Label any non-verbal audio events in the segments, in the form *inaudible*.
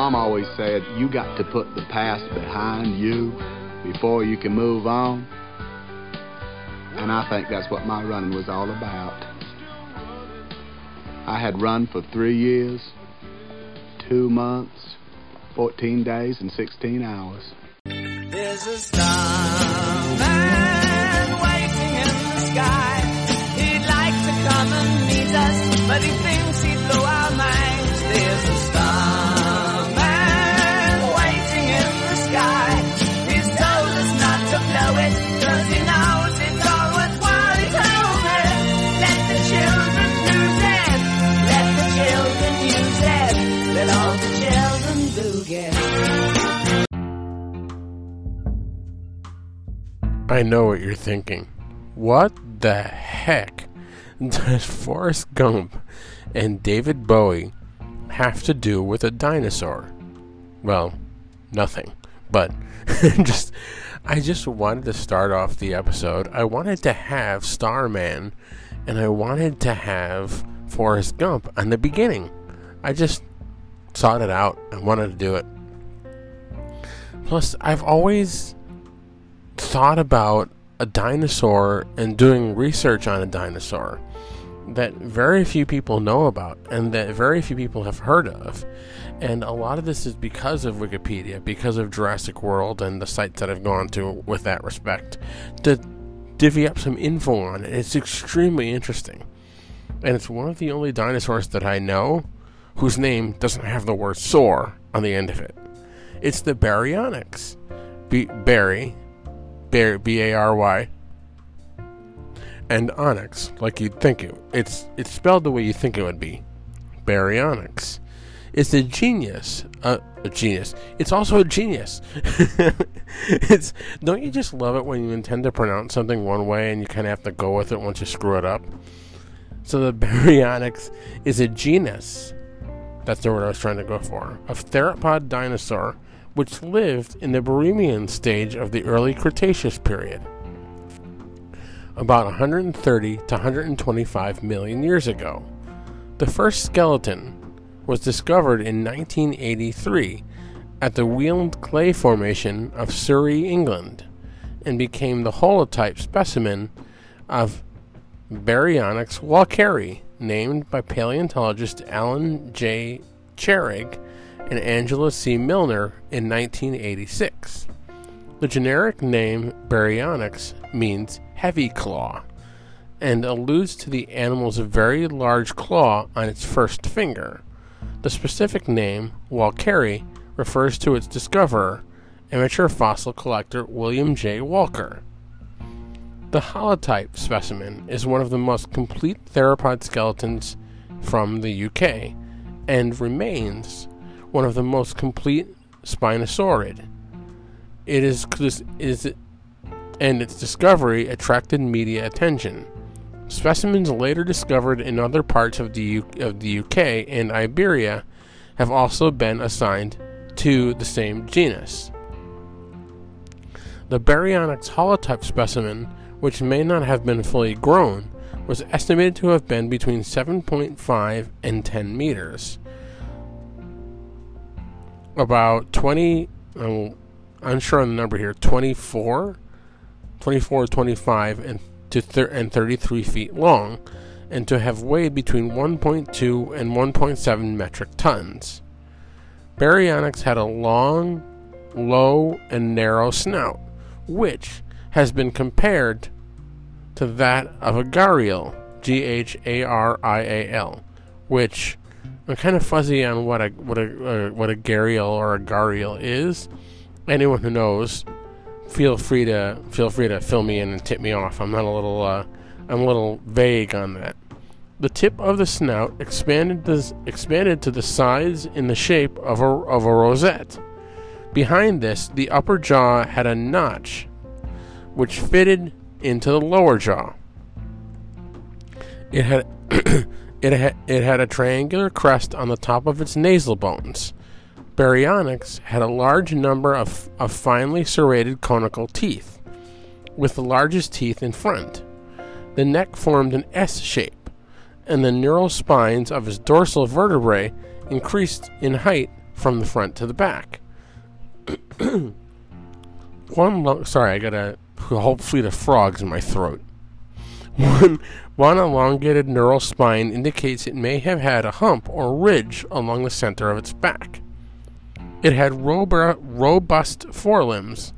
Mom always said, you got to put the past behind you before you can move on. And I think that's what my running was all about. I had run for three years, two months, 14 days, and 16 hours. There's a waiting in the sky. He'd like to come and meet us, but he thinks he'd blow our minds. There's a I know what you're thinking. What the heck does *laughs* Forrest Gump and David Bowie have to do with a dinosaur? Well, nothing. But *laughs* just I just wanted to start off the episode. I wanted to have Starman and I wanted to have Forrest Gump on the beginning. I just sought it out. I wanted to do it. Plus, I've always thought about a dinosaur and doing research on a dinosaur that very few people know about and that very few people have heard of. And a lot of this is because of Wikipedia, because of Jurassic World and the sites that I've gone to with that respect to divvy up some info on it. It's extremely interesting. And it's one of the only dinosaurs that I know whose name doesn't have the word "sore" on the end of it. It's the Baryonyx. B- Barry, Bar- B A R Y, and onyx, like you'd think it. It's it's spelled the way you think it would be. Baryonyx. It's a genius. Uh, a genius. It's also a genius. *laughs* it's don't you just love it when you intend to pronounce something one way and you kind of have to go with it once you screw it up? So the *laughs* Baryonyx is a genus. That's the word I was trying to go for. A theropod dinosaur which lived in the Barremian stage of the early Cretaceous period, about 130 to 125 million years ago. The first skeleton was discovered in 1983 at the Weald Clay Formation of Surrey, England, and became the holotype specimen of Baryonyx walkeri, named by paleontologist Alan J. Charig and Angela C. Milner in 1986. The generic name Baryonyx means heavy claw and alludes to the animal's very large claw on its first finger. The specific name, Walkeri, refers to its discoverer, amateur fossil collector William J. Walker. The holotype specimen is one of the most complete theropod skeletons from the UK and remains one of the most complete Spinosaurid. It is, is and its discovery attracted media attention. Specimens later discovered in other parts of the, U- of the UK and Iberia have also been assigned to the same genus. The Baryonyx holotype specimen, which may not have been fully grown, was estimated to have been between 7.5 and 10 meters about 20 I'm unsure on the number here 24 24 25 and to thir- and 33 feet long and to have weighed between 1.2 and 1.7 metric tons. Baryonyx had a long low and narrow snout which has been compared to that of a gharial G H A R I A L which I'm kind of fuzzy on what a what a uh, what a gharial or a gharial is. Anyone who knows, feel free to feel free to fill me in and tip me off. I'm not a little uh, I'm a little vague on that. The tip of the snout expanded the, expanded to the size in the shape of a of a rosette. Behind this, the upper jaw had a notch, which fitted into the lower jaw. It had *clears throat* It, ha- it had a triangular crest on the top of its nasal bones. Baryonyx had a large number of, of finely serrated conical teeth, with the largest teeth in front. The neck formed an S shape, and the neural spines of its dorsal vertebrae increased in height from the front to the back. *clears throat* one lo- sorry, I got a whole fleet of frogs in my throat. One, one elongated neural spine indicates it may have had a hump or ridge along the center of its back. It had robust forelimbs,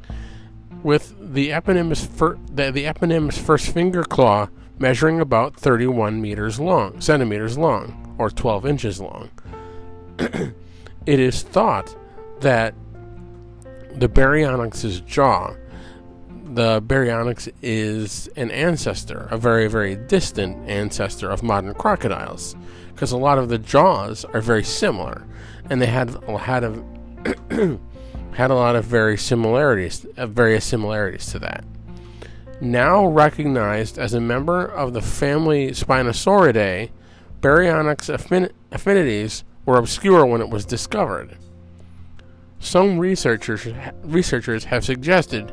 with the eponymous, fir- the, the eponymous first finger claw measuring about 31 meters long, centimeters long, or 12 inches long. *clears throat* it is thought that the Baryonyx's jaw, the Baryonyx is an ancestor, a very, very distant ancestor of modern crocodiles, because a lot of the jaws are very similar, and they had had a *clears throat* had a lot of very similarities, uh, various similarities to that. Now recognized as a member of the family Spinosauridae, Baryonyx affin- affinities were obscure when it was discovered. Some researchers researchers have suggested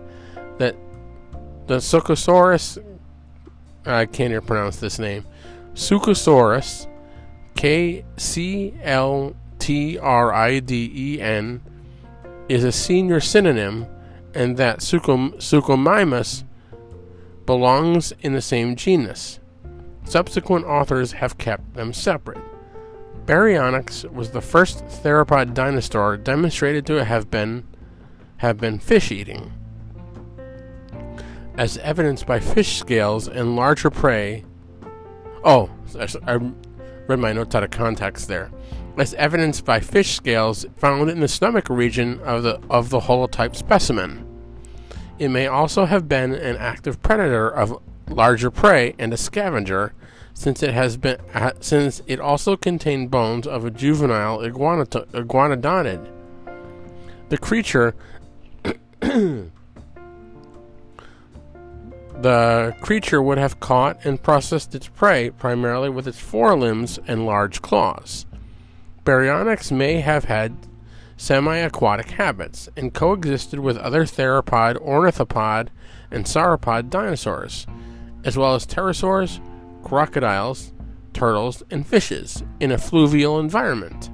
the Suchosaurus I can't even pronounce this name. Suchosaurus K C L T R I D E N is a senior synonym and that Suchom- belongs in the same genus. Subsequent authors have kept them separate. Baryonyx was the first theropod dinosaur demonstrated to have been have been fish eating. As evidenced by fish scales and larger prey. Oh, I read my notes out of context there. As evidenced by fish scales found in the stomach region of the of the holotype specimen. It may also have been an active predator of larger prey and a scavenger, since it has been since it also contained bones of a juvenile iguanodonid. The creature the creature would have caught and processed its prey primarily with its forelimbs and large claws. Baryonyx may have had semi-aquatic habits and coexisted with other theropod, ornithopod, and sauropod dinosaurs, as well as pterosaurs, crocodiles, turtles, and fishes in a fluvial environment.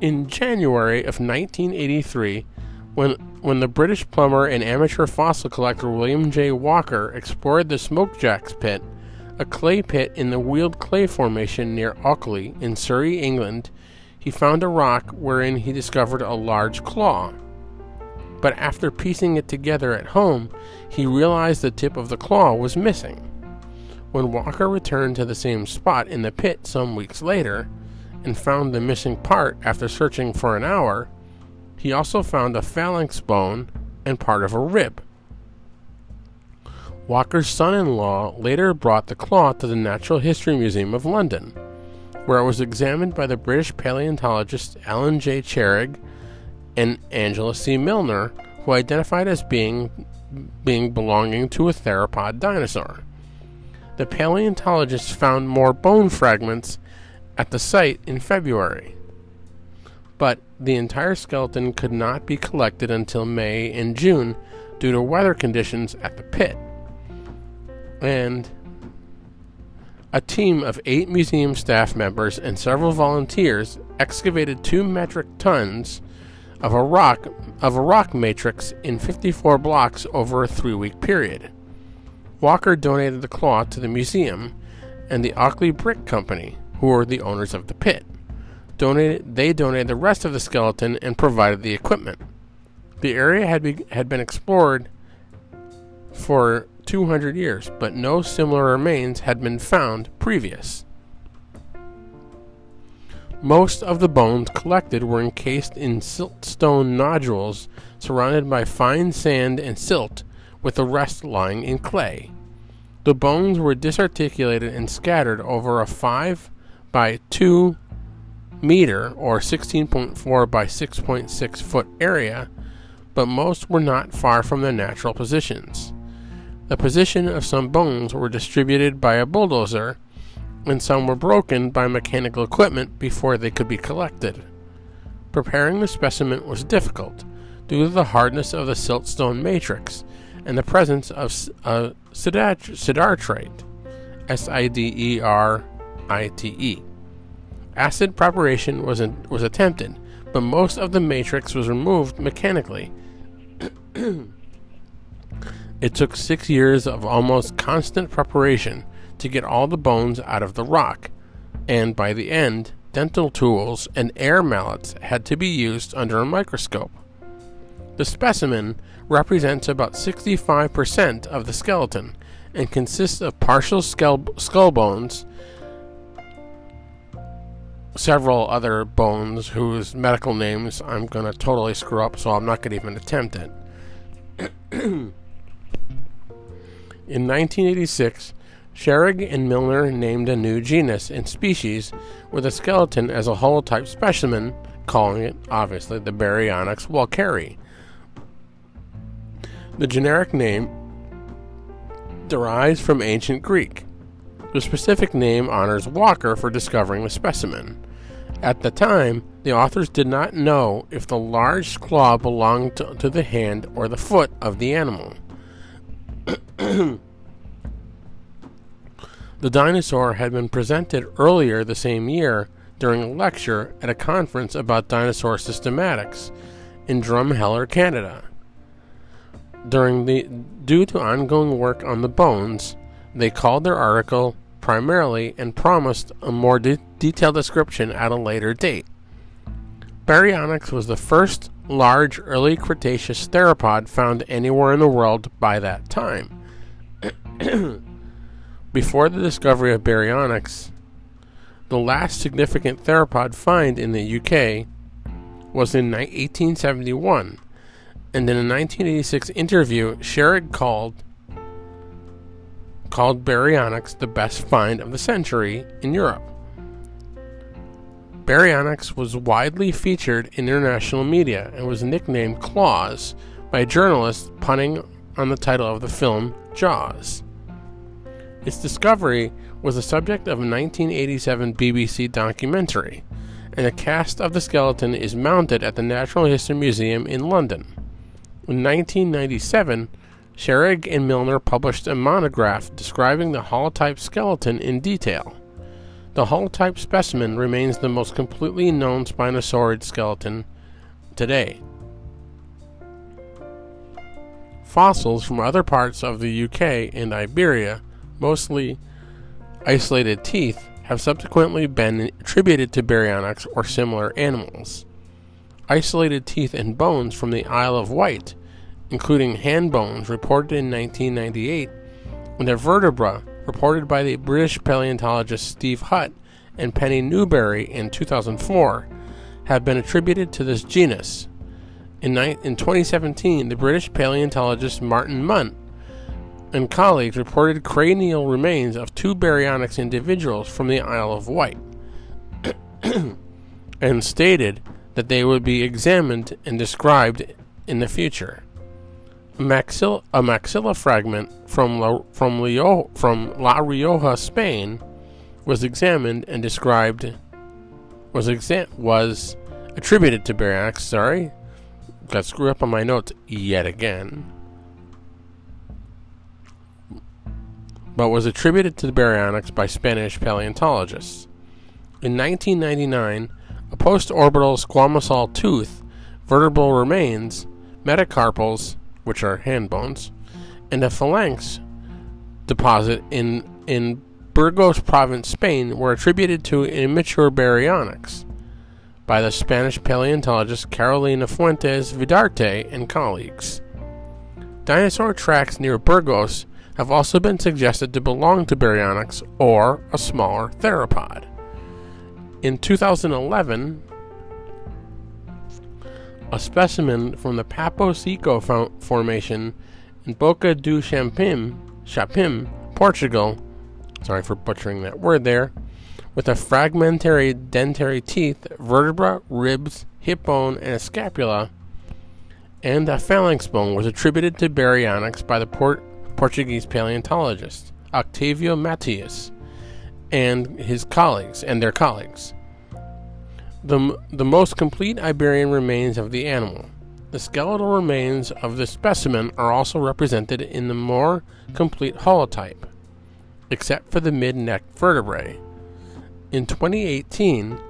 In January of 1983, when, when the British plumber and amateur fossil collector William J. Walker explored the Smokejacks Pit, a clay pit in the Weald Clay Formation near Ockley in Surrey, England, he found a rock wherein he discovered a large claw. But after piecing it together at home, he realized the tip of the claw was missing. When Walker returned to the same spot in the pit some weeks later and found the missing part after searching for an hour, he also found a phalanx bone and part of a rib. Walker's son in law later brought the claw to the Natural History Museum of London, where it was examined by the British paleontologists Alan J. Charig and Angela C. Milner, who identified as being, being belonging to a theropod dinosaur. The paleontologists found more bone fragments at the site in February, but the entire skeleton could not be collected until May and June due to weather conditions at the pit. And a team of eight museum staff members and several volunteers excavated two metric tons of a rock of a rock matrix in 54 blocks over a three-week period. Walker donated the claw to the museum, and the Ockley Brick Company, who were the owners of the pit, donated they donated the rest of the skeleton and provided the equipment. The area had be, had been explored for 200 years, but no similar remains had been found previous. Most of the bones collected were encased in siltstone nodules surrounded by fine sand and silt, with the rest lying in clay. The bones were disarticulated and scattered over a 5 by 2 meter or 16.4 by 6.6 foot area, but most were not far from their natural positions. The position of some bones were distributed by a bulldozer, and some were broken by mechanical equipment before they could be collected. Preparing the specimen was difficult due to the hardness of the siltstone matrix and the presence of uh, sidartrate, S I D E R I T E, Acid preparation was, was attempted, but most of the matrix was removed mechanically. *clears throat* it took six years of almost constant preparation to get all the bones out of the rock, and by the end, dental tools and air mallets had to be used under a microscope. The specimen represents about 65% of the skeleton and consists of partial skull, skull bones, several other bones whose medical names I'm going to totally screw up, so I'm not going to even attempt it. *clears throat* In 1986, Charig and Milner named a new genus and species with a skeleton as a holotype specimen, calling it, obviously, the Baryonyx walkeri. The generic name derives from ancient Greek. The specific name honors Walker for discovering the specimen. At the time, the authors did not know if the large claw belonged to, to the hand or the foot of the animal. *clears throat* the dinosaur had been presented earlier the same year during a lecture at a conference about dinosaur systematics in Drumheller, Canada. During the due to ongoing work on the bones, they called their article primarily and promised a more de- detailed description at a later date. Baryonyx was the first large early Cretaceous theropod found anywhere in the world by that time. *clears throat* Before the discovery of Baryonyx, the last significant theropod find in the UK was in 1871, and in a 1986 interview, Sherrod called called Baryonyx the best find of the century in Europe. Baryonyx was widely featured in international media and was nicknamed Claws by journalists punning on the title of the film Jaws. Its discovery was the subject of a 1987 BBC documentary, and a cast of the skeleton is mounted at the Natural History Museum in London. In 1997, Charig and Milner published a monograph describing the holotype skeleton in detail. The holotype specimen remains the most completely known spinosaurid skeleton today. Fossils from other parts of the UK and Iberia, mostly isolated teeth, have subsequently been attributed to baryonyx or similar animals. Isolated teeth and bones from the Isle of Wight including hand bones reported in 1998, and their vertebra reported by the British paleontologist Steve Hutt and Penny Newbery in 2004, have been attributed to this genus. In, ni- in 2017, the British paleontologist Martin Munt and colleagues reported cranial remains of two baryonyx individuals from the Isle of Wight *coughs* and stated that they would be examined and described in the future maxilla, a maxilla fragment from La, from, Leo, from La Rioja, Spain, was examined and described was exa- was attributed to Baryonyx. Sorry, got screwed up on my notes yet again. But was attributed to the Baryonyx by Spanish paleontologists. In 1999, a post-orbital squamosal tooth, vertebral remains, metacarpals, which are hand bones, and a phalanx deposit in, in Burgos province, Spain, were attributed to immature baryonyx by the Spanish paleontologist Carolina Fuentes Vidarte and colleagues. Dinosaur tracks near Burgos have also been suggested to belong to baryonyx or a smaller theropod. In 2011, a specimen from the Papo Seco Formation in Boca do Champim, Chapim, Portugal, sorry for butchering that word there, with a fragmentary dentary teeth, vertebra, ribs, hip bone, and a scapula, and a phalanx bone was attributed to baryonyx by the Port- Portuguese paleontologist Octavio Mateus and his colleagues and their colleagues the, the most complete Iberian remains of the animal. The skeletal remains of the specimen are also represented in the more complete holotype, except for the mid neck vertebrae. In 2018,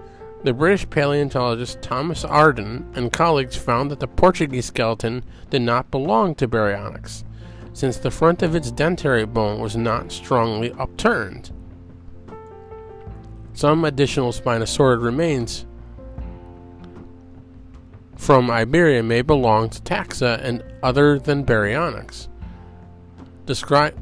The British paleontologist Thomas Arden and colleagues found that the Portuguese skeleton did not belong to Baryonyx, since the front of its dentary bone was not strongly upturned. Some additional spinosaurid remains from Iberia may belong to taxa and other than Baryonyx. Describe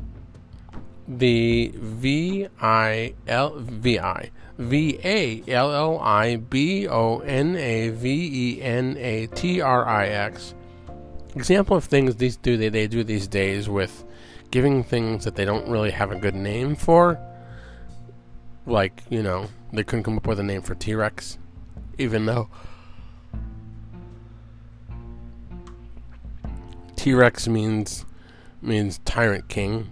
the V I L V I V A L L I B O N A V E N A T R I X. Example of things these do they, they do these days with giving things that they don't really have a good name for. Like, you know, they couldn't come up with a name for T Rex, even though T Rex means means tyrant king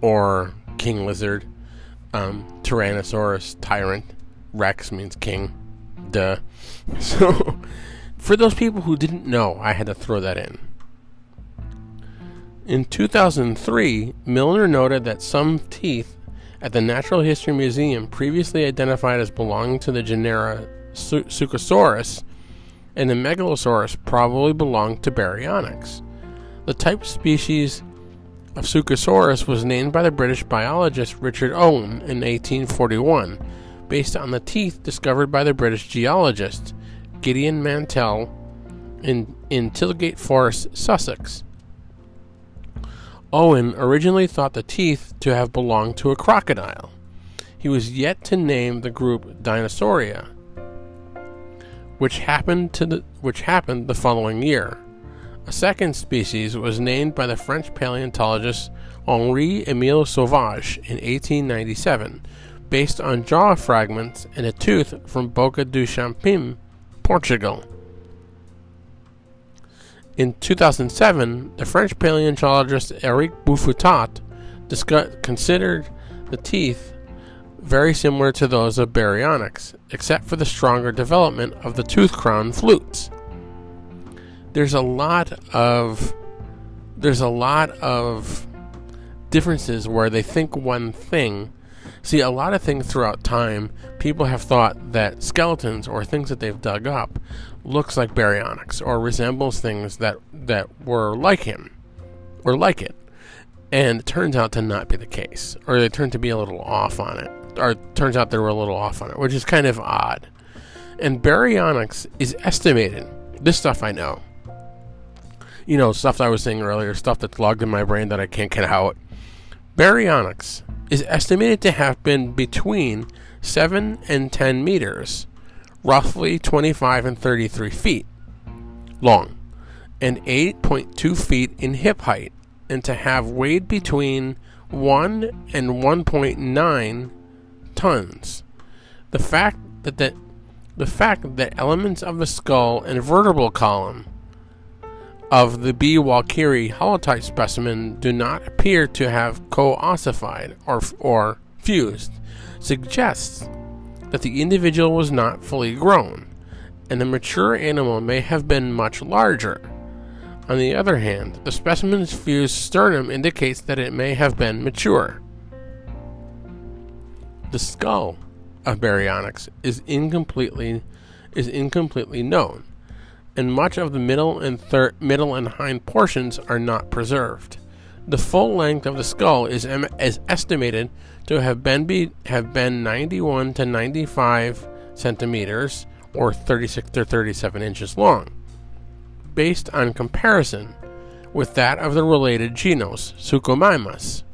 or king lizard. Um, Tyrannosaurus tyrant. Rex means king. Duh. *laughs* So, for those people who didn't know, I had to throw that in. In 2003, Milner noted that some teeth at the Natural History Museum, previously identified as belonging to the genera Su- Suchosaurus and the Megalosaurus, probably belonged to Baryonyx. The type species of Suchosaurus was named by the British biologist Richard Owen in 1841, based on the teeth discovered by the British geologist Gideon Mantell in, in Tilgate Forest, Sussex. Owen originally thought the teeth to have belonged to a crocodile. He was yet to name the group Dinosauria, which happened to the, which happened the following year. A second species was named by the French paleontologist Henri Emile Sauvage in 1897, based on jaw fragments and a tooth from Boca do Champim, Portugal. In 2007, the French paleontologist Eric Buffetaut considered the teeth very similar to those of Baryonyx, except for the stronger development of the tooth crown flutes. There's a lot of there's a lot of differences where they think one thing. See, a lot of things throughout time, people have thought that skeletons or things that they've dug up looks like baryonyx or resembles things that that were like him or like it and it turns out to not be the case or they turned to be a little off on it or it turns out they were a little off on it which is kind of odd and baryonyx is estimated this stuff i know you know stuff that i was saying earlier stuff that's logged in my brain that i can't get out baryonyx is estimated to have been between 7 and 10 meters roughly 25 and 33 feet long, and 8.2 feet in hip height, and to have weighed between 1 and 1.9 tons. The fact that the, the fact that elements of the skull and vertebral column of the B. walkeri holotype specimen do not appear to have co-ossified or, or fused suggests that the individual was not fully grown, and the mature animal may have been much larger. On the other hand, the specimen's fused sternum indicates that it may have been mature. The skull of Baryonyx is incompletely is incompletely known, and much of the middle and thir- middle and hind portions are not preserved. The full length of the skull is, em- is estimated to have been be, have been 91 to 95 centimeters or 36 to 37 inches long, based on comparison with that of the related genus Suchomimus.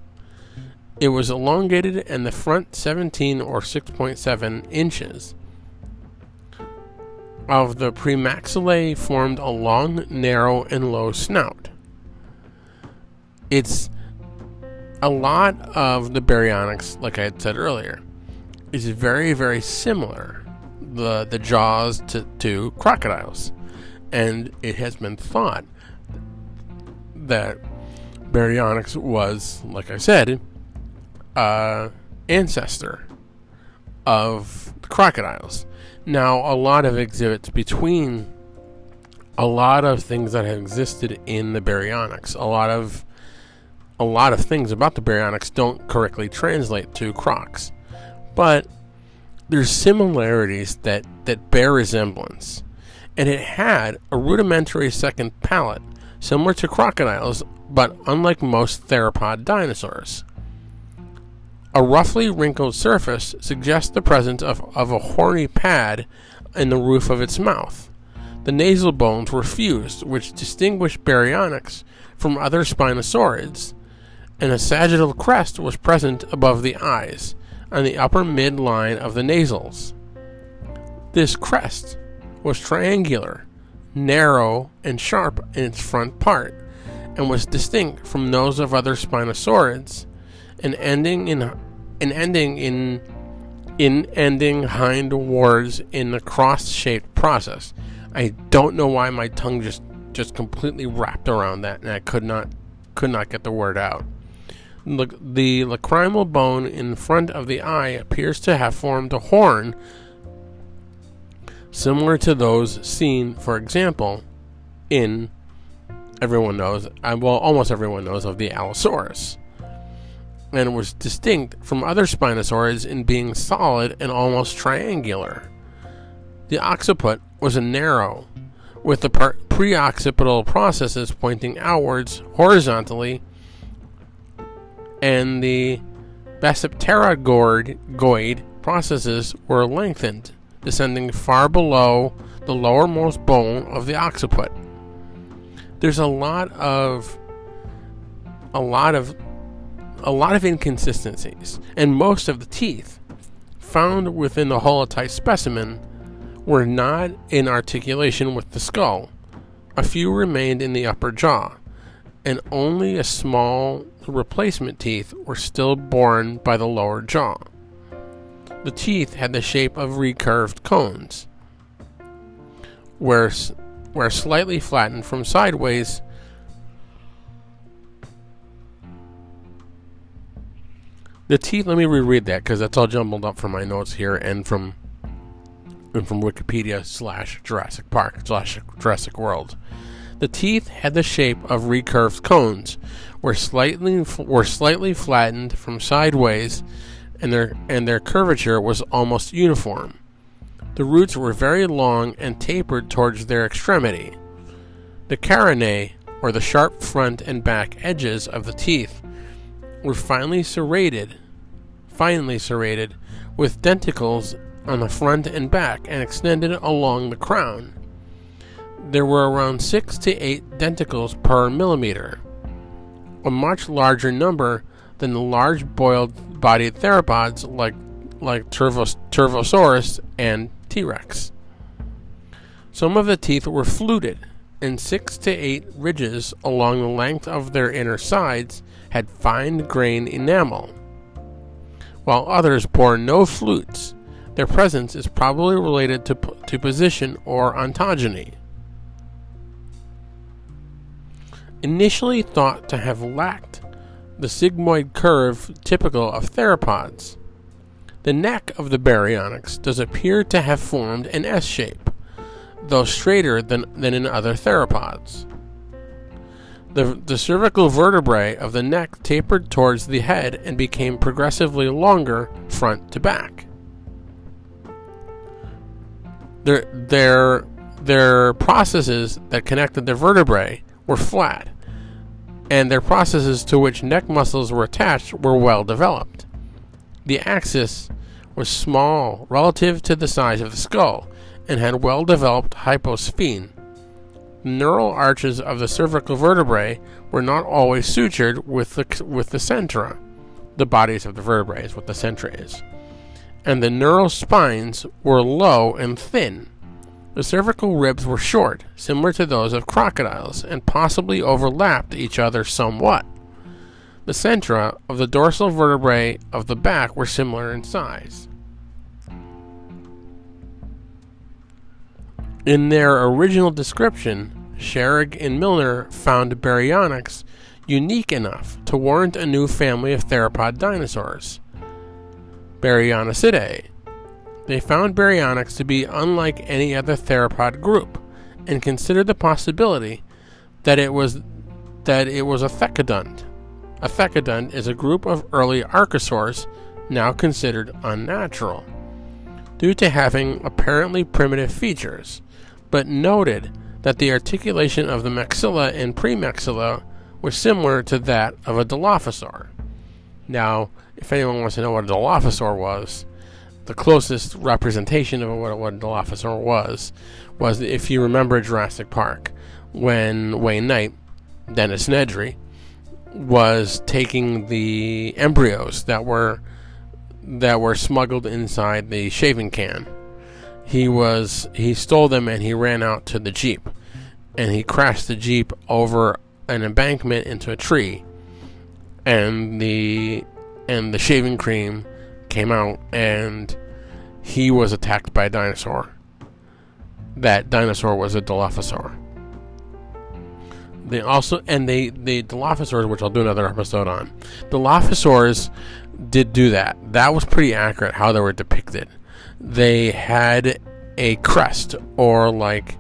It was elongated and the front 17 or 6.7 inches of the premaxillae formed a long, narrow, and low snout. It's a lot of the baryonyx, like I had said earlier, is very, very similar the the jaws to, to crocodiles, and it has been thought that baryonyx was, like I said, uh, ancestor of the crocodiles. Now, a lot of exhibits between a lot of things that have existed in the baryonyx, a lot of a lot of things about the baryonyx don't correctly translate to crocs. But there's similarities that that bear resemblance, and it had a rudimentary second palate, similar to crocodiles, but unlike most theropod dinosaurs. A roughly wrinkled surface suggests the presence of, of a horny pad in the roof of its mouth. The nasal bones were fused, which distinguished Baryonyx from other spinosaurids, and a sagittal crest was present above the eyes, on the upper midline of the nasals. This crest was triangular, narrow, and sharp in its front part, and was distinct from those of other spinosaurids, and ending in and ending in in ending hindwards in the cross-shaped process. I don't know why my tongue just just completely wrapped around that, and I could not could not get the word out. The, the lacrimal bone in front of the eye appears to have formed a horn similar to those seen, for example, in everyone knows, uh, well, almost everyone knows of the Allosaurus, and was distinct from other spinosaurids in being solid and almost triangular. The occiput was narrow, with the preoccipital processes pointing outwards horizontally, and the basipterygoid processes were lengthened, descending far below the lowermost bone of the occiput. There's a lot of a lot of a lot of inconsistencies, and most of the teeth found within the holotype specimen were not in articulation with the skull. A few remained in the upper jaw, and only a small replacement teeth were still borne by the lower jaw. The teeth had the shape of recurved cones, where, where slightly flattened from sideways. The teeth, let me reread that because that's all jumbled up from my notes here and from and from Wikipedia slash Jurassic Park slash Jurassic World. The teeth had the shape of recurved cones, were slightly were slightly flattened from sideways, and their and their curvature was almost uniform. The roots were very long and tapered towards their extremity. The carinae, or the sharp front and back edges of the teeth, were finely serrated, finely serrated, with denticles on the front and back and extended along the crown. There were around 6 to 8 denticles per millimeter, a much larger number than the large boiled bodied theropods like, like Turvos, Torvosaurus and T Rex. Some of the teeth were fluted, and 6 to 8 ridges along the length of their inner sides had fine grained enamel, while others bore no flutes their presence is probably related to, to position or ontogeny. Initially thought to have lacked the sigmoid curve typical of theropods, the neck of the baryonyx does appear to have formed an S shape, though straighter than, than in other theropods. The, the cervical vertebrae of the neck tapered towards the head and became progressively longer front to back their their their processes that connected the vertebrae were flat, and their processes to which neck muscles were attached were well developed. The axis was small relative to the size of the skull and had well developed hyposphene. The neural arches of the cervical vertebrae were not always sutured with the, with the centra. The bodies of the vertebrae is what the centra is and the neural spines were low and thin. The cervical ribs were short, similar to those of crocodiles, and possibly overlapped each other somewhat. The centra of the dorsal vertebrae of the back were similar in size. In their original description, Sherrick and Milner found baryonyx unique enough to warrant a new family of theropod dinosaurs. Baryonychidae. They found baryonyx to be unlike any other theropod group, and considered the possibility that it was that it was a thecodont. A thecodont is a group of early archosaurs now considered unnatural. due to having apparently primitive features, but noted that the articulation of the maxilla and premaxilla was similar to that of a Dilophosaur. Now, if anyone wants to know what a Dilophosaur was, the closest representation of what, what a Dilophosaur was was if you remember Jurassic Park when Wayne Knight, Dennis Nedry, was taking the embryos that were that were smuggled inside the shaving can. He was he stole them and he ran out to the jeep, and he crashed the jeep over an embankment into a tree, and the and the shaving cream came out and he was attacked by a dinosaur. That dinosaur was a Dilophosaur. They also and they the Dilophosaurs, which I'll do another episode on. Dilophosaurs did do that. That was pretty accurate how they were depicted. They had a crest or like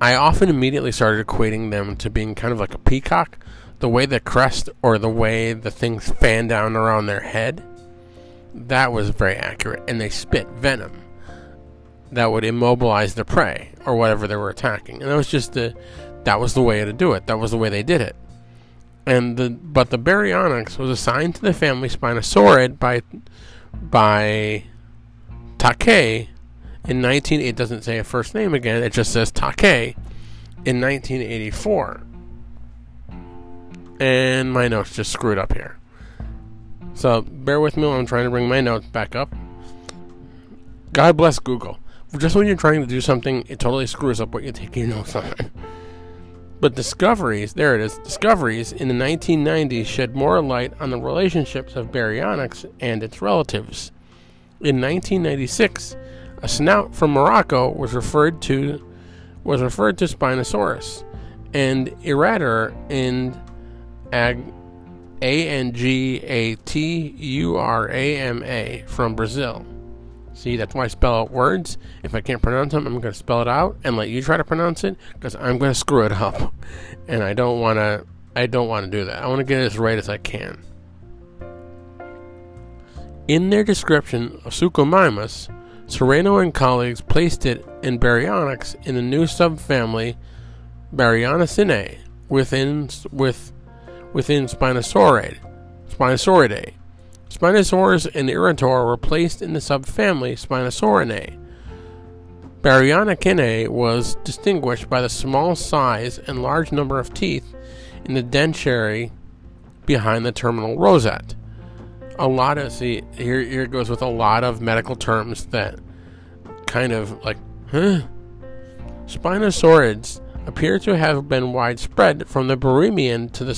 I often immediately started equating them to being kind of like a peacock. The way the crest or the way the things fan down around their head, that was very accurate. And they spit venom that would immobilize the prey or whatever they were attacking. And that was just the that was the way to do it. That was the way they did it. And the but the Baryonyx was assigned to the family Spinosaurid by by Taquet in 19 it doesn't say a first name again it just says Taquet in 1984 and my notes just screwed up here. So bear with me while I'm trying to bring my notes back up. God bless Google. Just when you're trying to do something it totally screws up what you take your notes on. But discoveries there it is discoveries in the 1990s shed more light on the relationships of baryonyx and its relatives in 1996 a snout from Morocco was referred to was referred to Spinosaurus, and Irater in Ag, A N G A T U R A M A from Brazil. See, that's why I spell out words. If I can't pronounce them, I'm going to spell it out and let you try to pronounce it because I'm going to screw it up, *laughs* and I don't want to. I don't want to do that. I want to get it as right as I can. In their description of Suchomimus, Sereno and colleagues placed it in Baryonyx in the new subfamily Baryonychinae within with within Spinosauridae. Spinosauridae. Spinosaurus and Irator were placed in the subfamily Spinosaurinae. Baryonychinae was distinguished by the small size and large number of teeth in the dentary behind the terminal rosette a lot of see here here goes with a lot of medical terms that kind of like huh? Spinosaurids appear to have been widespread from the the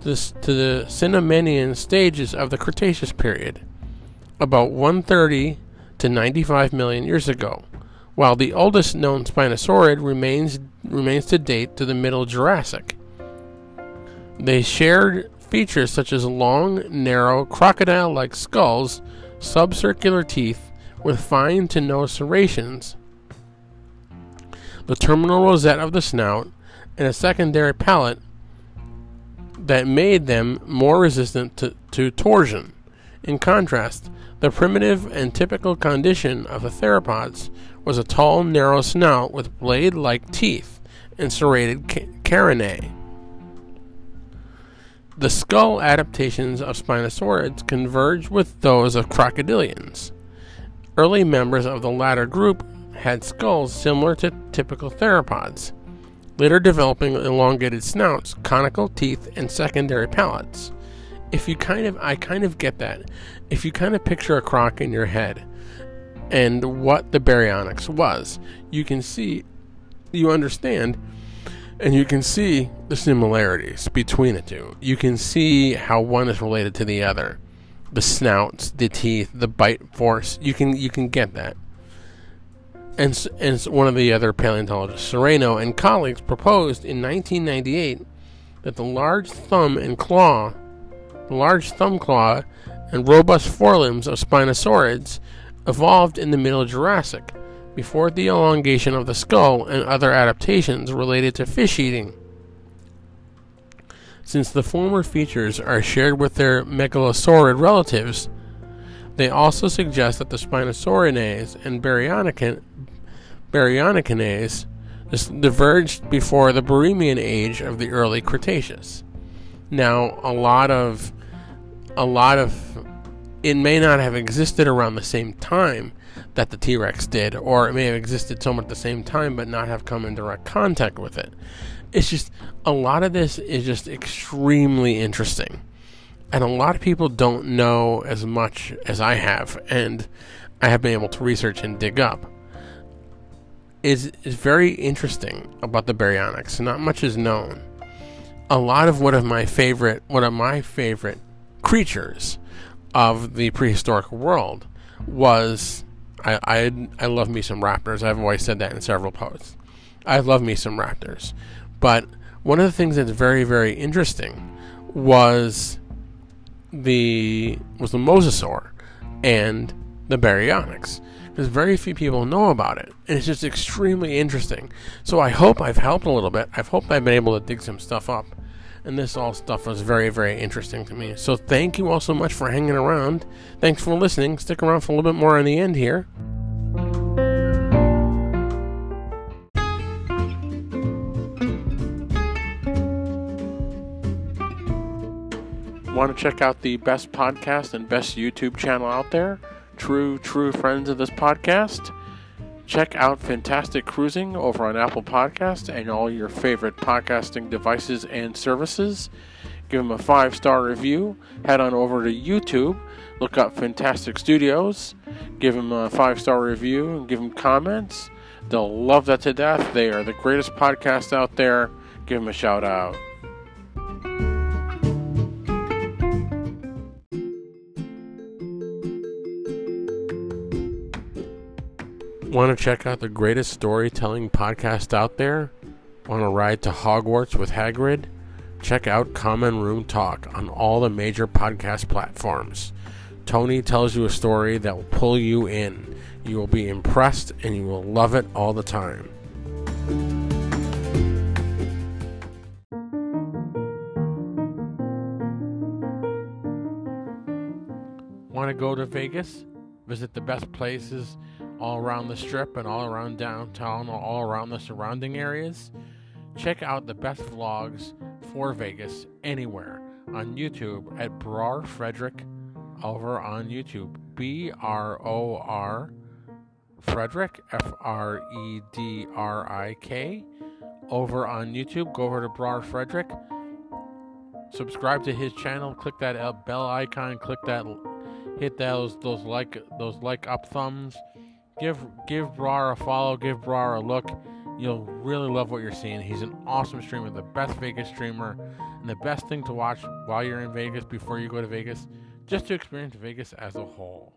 to the, to the Cenomanian stages of the Cretaceous period about 130 to 95 million years ago while the oldest known spinosaurid remains remains to date to the middle Jurassic. They shared features such as long, narrow, crocodile like skulls, subcircular teeth with fine to no serrations, the terminal rosette of the snout, and a secondary palate that made them more resistant to, to torsion. In contrast, the primitive and typical condition of the theropods was a tall, narrow snout with blade like teeth and serrated ca- carinae. The skull adaptations of Spinosaurids converge with those of crocodilians. Early members of the latter group had skulls similar to typical theropods, later developing elongated snouts, conical teeth, and secondary palates. If you kind of, I kind of get that. If you kind of picture a croc in your head and what the baryonyx was, you can see, you understand and you can see the similarities between the two. You can see how one is related to the other. The snouts, the teeth, the bite force. You can you can get that. And, and one of the other paleontologists, Sereno and colleagues, proposed in 1998 that the large thumb and claw, the large thumb claw, and robust forelimbs of Spinosaurids evolved in the Middle Jurassic before the elongation of the skull and other adaptations related to fish eating. Since the former features are shared with their megalosaurid relatives, They also suggest that the Spinosaurinae and Baryonychinae diverged before the Barremian age of the early Cretaceous. Now, a lot of a lot of it may not have existed around the same time that the T Rex did, or it may have existed somewhat at the same time but not have come in direct contact with it. It's just a lot of this is just extremely interesting. And a lot of people don't know as much as I have, and I have been able to research and dig up. Is is very interesting about the baryonyx. Not much is known. A lot of one of my favorite one of my favorite creatures of the prehistoric world was I, I I love me some raptors. I've always said that in several posts. I love me some raptors. But one of the things that's very very interesting was the was the mosasaur and the baryonyx because very few people know about it and it's just extremely interesting so i hope i've helped a little bit i've hoped i've been able to dig some stuff up and this all stuff was very very interesting to me. So thank you all so much for hanging around. Thanks for listening. Stick around for a little bit more on the end here. Want to check out the best podcast and best YouTube channel out there, true, true friends of this podcast, check out Fantastic Cruising over on Apple Podcast and all your favorite podcasting devices and services. Give them a five star review. Head on over to YouTube, look up Fantastic Studios, give them a five star review, and give them comments. They'll love that to death. They are the greatest podcast out there. Give them a shout out. Want to check out the greatest storytelling podcast out there? Want to ride to Hogwarts with Hagrid? Check out Common Room Talk on all the major podcast platforms. Tony tells you a story that will pull you in. You will be impressed and you will love it all the time. Want to go to Vegas? Visit the best places all around the strip and all around downtown, all around the surrounding areas. Check out the best vlogs for Vegas anywhere on YouTube at Bror Fredrik over on YouTube. B R O R Fredrik, F R E D R I K, over on YouTube. Go over to Bror Fredrik. Subscribe to his channel. Click that bell icon. Click that. Hit those those like those like up thumbs give give Bror a follow, give Bror a look. You'll really love what you're seeing. He's an awesome streamer, the best Vegas streamer, and the best thing to watch while you're in Vegas before you go to Vegas, just to experience Vegas as a whole.